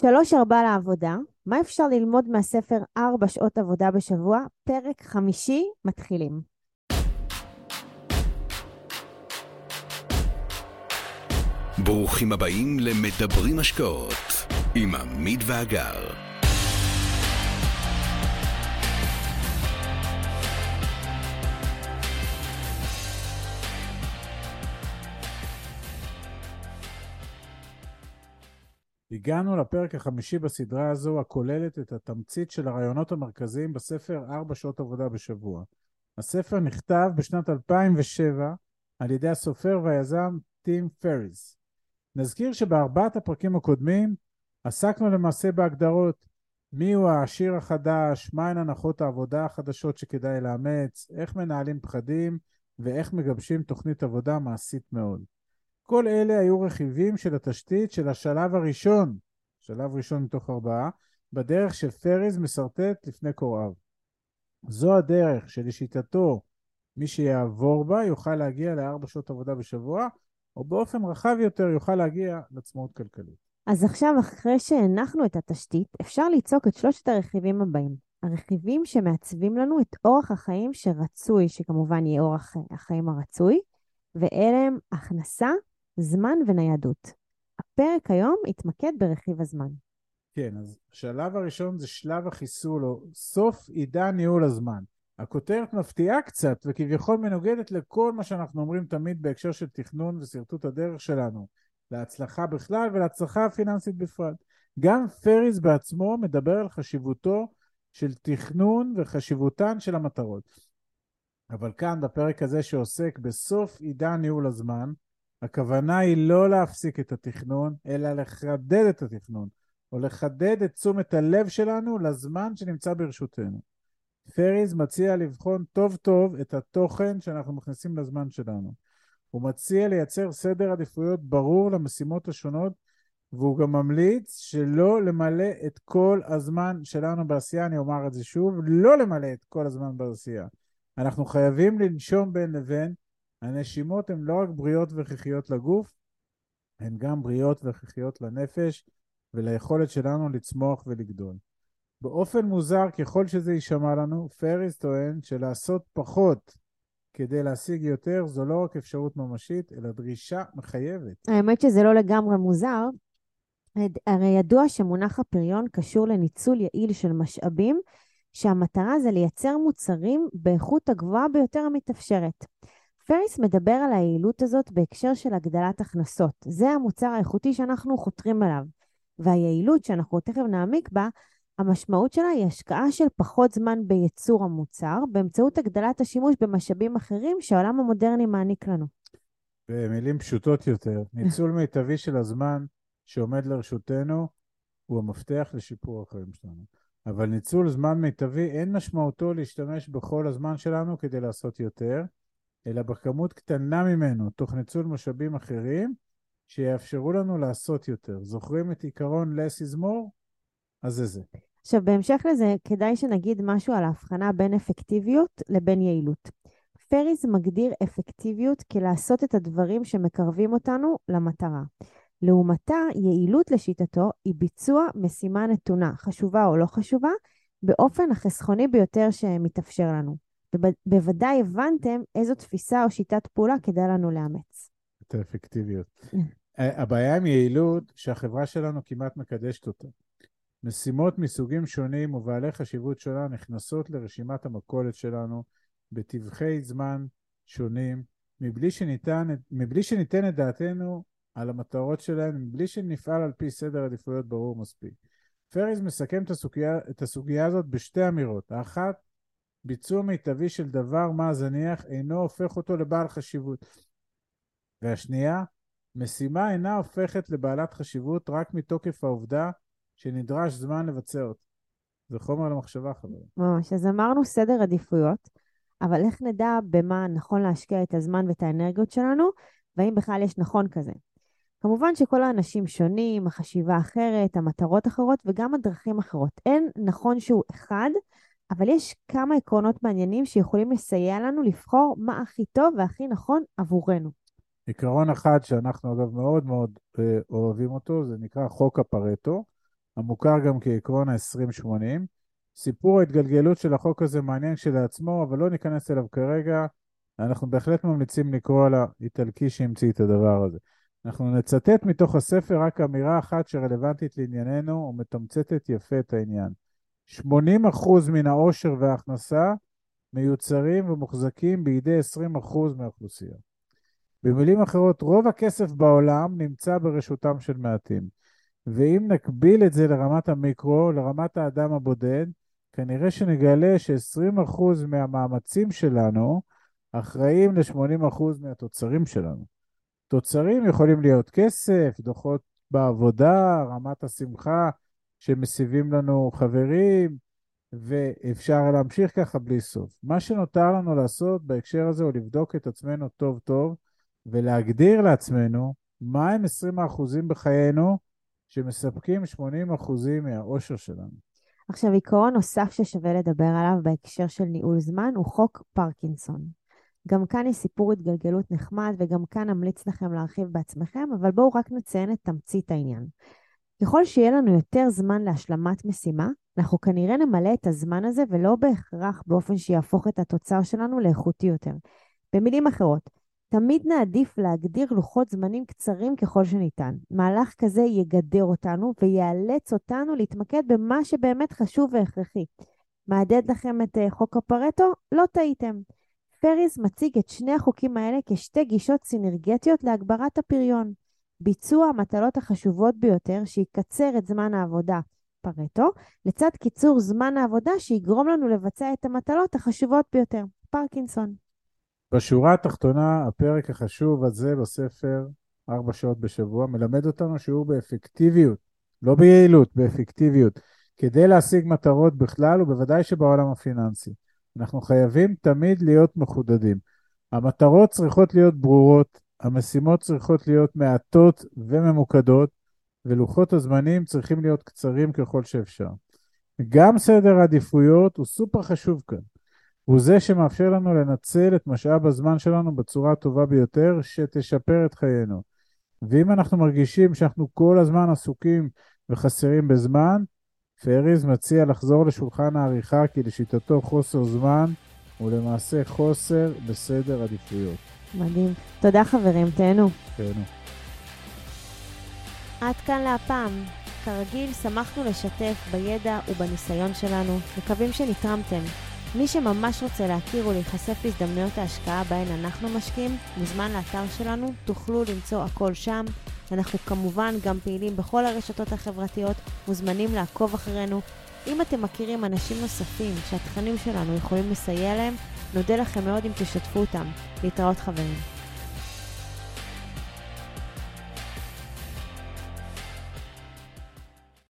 שלוש ארבע לעבודה, מה אפשר ללמוד מהספר ארבע שעות עבודה בשבוע? פרק חמישי, מתחילים. ברוכים הבאים למדברים השקעות עם עמית ואגר. הגענו לפרק החמישי בסדרה הזו, הכוללת את התמצית של הרעיונות המרכזיים בספר ארבע שעות עבודה בשבוע. הספר נכתב בשנת 2007 על ידי הסופר והיזם טים פריז. נזכיר שבארבעת הפרקים הקודמים עסקנו למעשה בהגדרות מיהו העשיר החדש, מהן הנחות העבודה החדשות שכדאי לאמץ, איך מנהלים פחדים ואיך מגבשים תוכנית עבודה מעשית מאוד. כל אלה היו רכיבים של התשתית של השלב הראשון, שלב ראשון מתוך ארבעה, בדרך שפריז משרטט לפני קוראיו. זו הדרך שלשיטתו מי שיעבור בה יוכל להגיע לארבע שעות עבודה בשבוע, או באופן רחב יותר יוכל להגיע לעצמאות כלכלית. אז עכשיו, אחרי שהנחנו את התשתית, אפשר ליצוק את שלושת הרכיבים הבאים. הרכיבים שמעצבים לנו את אורח החיים שרצוי, שכמובן יהיה אורח החיים הרצוי, ואלה הם הכנסה, זמן וניידות. הפרק היום יתמקד ברכיב הזמן. כן, אז השלב הראשון זה שלב החיסול, או סוף עידן ניהול הזמן. הכותרת מפתיעה קצת, וכביכול מנוגדת לכל מה שאנחנו אומרים תמיד בהקשר של תכנון ושרטוט הדרך שלנו, להצלחה בכלל ולהצלחה הפיננסית בפרט. גם פריז בעצמו מדבר על חשיבותו של תכנון וחשיבותן של המטרות. אבל כאן, בפרק הזה שעוסק בסוף עידן ניהול הזמן, הכוונה היא לא להפסיק את התכנון, אלא לחדד את התכנון, או לחדד את תשומת הלב שלנו לזמן שנמצא ברשותנו. פריז מציע לבחון טוב טוב את התוכן שאנחנו מכניסים לזמן שלנו. הוא מציע לייצר סדר עדיפויות ברור למשימות השונות, והוא גם ממליץ שלא למלא את כל הזמן שלנו בעשייה, אני אומר את זה שוב, לא למלא את כל הזמן בעשייה. אנחנו חייבים לנשום בין לבין, הנשימות הן לא רק בריאות והכרחיות לגוף, הן גם בריאות והכרחיות לנפש וליכולת שלנו לצמוח ולגדול. באופן מוזר, ככל שזה יישמע לנו, פריס טוען שלעשות פחות כדי להשיג יותר זו לא רק אפשרות ממשית, אלא דרישה מחייבת. האמת שזה לא לגמרי מוזר. הרי ידוע שמונח הפריון קשור לניצול יעיל של משאבים, שהמטרה זה לייצר מוצרים באיכות הגבוהה ביותר המתאפשרת. פריס מדבר על היעילות הזאת בהקשר של הגדלת הכנסות. זה המוצר האיכותי שאנחנו חותרים אליו. והיעילות שאנחנו תכף נעמיק בה, המשמעות שלה היא השקעה של פחות זמן בייצור המוצר, באמצעות הגדלת השימוש במשאבים אחרים שהעולם המודרני מעניק לנו. במילים פשוטות יותר, ניצול מיטבי של הזמן שעומד לרשותנו הוא המפתח לשיפור החיים שלנו. אבל ניצול זמן מיטבי אין משמעותו להשתמש בכל הזמן שלנו כדי לעשות יותר, אלא בכמות קטנה ממנו, תוך ניצול משאבים אחרים, שיאפשרו לנו לעשות יותר. זוכרים את עיקרון less is more? אז זה זה. עכשיו, בהמשך לזה, כדאי שנגיד משהו על ההבחנה בין אפקטיביות לבין יעילות. פריז מגדיר אפקטיביות כלעשות את הדברים שמקרבים אותנו למטרה. לעומתה, יעילות לשיטתו היא ביצוע משימה נתונה, חשובה או לא חשובה, באופן החסכוני ביותר שמתאפשר לנו. בוודאי הבנתם איזו תפיסה או שיטת פעולה כדאי לנו לאמץ. את האפקטיביות. הבעיה עם יעילות, שהחברה שלנו כמעט מקדשת אותה. משימות מסוגים שונים ובעלי חשיבות שונה נכנסות לרשימת המכולת שלנו בטווחי זמן שונים, מבלי, שניתן, מבלי שניתן את דעתנו על המטרות שלהן, מבלי שנפעל על פי סדר עדיפויות ברור מספיק. פריז מסכם את הסוגיה, את הסוגיה הזאת בשתי אמירות. האחת, ביצוע מיטבי של דבר מה זניח אינו הופך אותו לבעל חשיבות. והשנייה, משימה אינה הופכת לבעלת חשיבות רק מתוקף העובדה שנדרש זמן לבצע אותה. זה חומר למחשבה, חברים. ממש. אז אמרנו סדר עדיפויות, אבל איך נדע במה נכון להשקיע את הזמן ואת האנרגיות שלנו, והאם בכלל יש נכון כזה? כמובן שכל האנשים שונים, החשיבה אחרת, המטרות אחרות וגם הדרכים אחרות. אין נכון שהוא אחד, אבל יש כמה עקרונות מעניינים שיכולים לסייע לנו לבחור מה הכי טוב והכי נכון עבורנו. עיקרון אחד שאנחנו אגב מאוד מאוד אה, אוהבים אותו, זה נקרא חוק הפרטו. המוכר גם כעקרון ה-20-80. סיפור ההתגלגלות של החוק הזה מעניין כשלעצמו, אבל לא ניכנס אליו כרגע. אנחנו בהחלט ממליצים לקרוא על האיטלקי שהמציא את הדבר הזה. אנחנו נצטט מתוך הספר רק אמירה אחת שרלוונטית לענייננו ומתמצתת יפה את העניין. 80% מן העושר וההכנסה מיוצרים ומוחזקים בידי 20% מהאוכלוסייה. במילים אחרות, רוב הכסף בעולם נמצא ברשותם של מעטים. ואם נקביל את זה לרמת המיקרו, לרמת האדם הבודד, כנראה שנגלה ש-20% מהמאמצים שלנו אחראים ל-80% מהתוצרים שלנו. תוצרים יכולים להיות כסף, דוחות בעבודה, רמת השמחה שמסיבים לנו חברים, ואפשר להמשיך ככה בלי סוף. מה שנותר לנו לעשות בהקשר הזה הוא לבדוק את עצמנו טוב טוב ולהגדיר לעצמנו מהם 20% בחיינו שמספקים 80% מהאושר שלנו. עכשיו, עיקרון נוסף ששווה לדבר עליו בהקשר של ניהול זמן הוא חוק פרקינסון. גם כאן יש סיפור התגלגלות נחמד, וגם כאן אמליץ לכם להרחיב בעצמכם, אבל בואו רק נציין את תמצית העניין. ככל שיהיה לנו יותר זמן להשלמת משימה, אנחנו כנראה נמלא את הזמן הזה ולא בהכרח באופן שיהפוך את התוצר שלנו לאיכותי יותר. במילים אחרות, תמיד נעדיף להגדיר לוחות זמנים קצרים ככל שניתן. מהלך כזה יגדר אותנו ויאלץ אותנו להתמקד במה שבאמת חשוב והכרחי. מהדהד לכם את אה, חוק הפרטו? לא טעיתם. פריז מציג את שני החוקים האלה כשתי גישות סינרגטיות להגברת הפריון. ביצוע המטלות החשובות ביותר שיקצר את זמן העבודה, פרטו, לצד קיצור זמן העבודה שיגרום לנו לבצע את המטלות החשובות ביותר, פרקינסון. בשורה התחתונה, הפרק החשוב הזה בספר, ארבע שעות בשבוע, מלמד אותנו שיעור באפקטיביות, לא ביעילות, באפקטיביות, כדי להשיג מטרות בכלל, ובוודאי שבעולם הפיננסי. אנחנו חייבים תמיד להיות מחודדים. המטרות צריכות להיות ברורות, המשימות צריכות להיות מעטות וממוקדות, ולוחות הזמנים צריכים להיות קצרים ככל שאפשר. גם סדר העדיפויות הוא סופר חשוב כאן. הוא זה שמאפשר לנו לנצל את משאב הזמן שלנו בצורה הטובה ביותר, שתשפר את חיינו. ואם אנחנו מרגישים שאנחנו כל הזמן עסוקים וחסרים בזמן, פריז מציע לחזור לשולחן העריכה כי לשיטתו חוסר זמן הוא למעשה חוסר בסדר עדיפויות. מדהים. תודה חברים, תהנו. תהנו. עד כאן להפעם. כרגיל, שמחנו לשתף בידע ובניסיון שלנו. מקווים שנתרמתם. מי שממש רוצה להכיר ולהיחשף להזדמנויות ההשקעה בהן אנחנו משקיעים, מוזמן לאתר שלנו, תוכלו למצוא הכל שם. אנחנו כמובן גם פעילים בכל הרשתות החברתיות, מוזמנים לעקוב אחרינו. אם אתם מכירים אנשים נוספים שהתכנים שלנו יכולים לסייע להם, נודה לכם מאוד אם תשתפו אותם. להתראות חברים.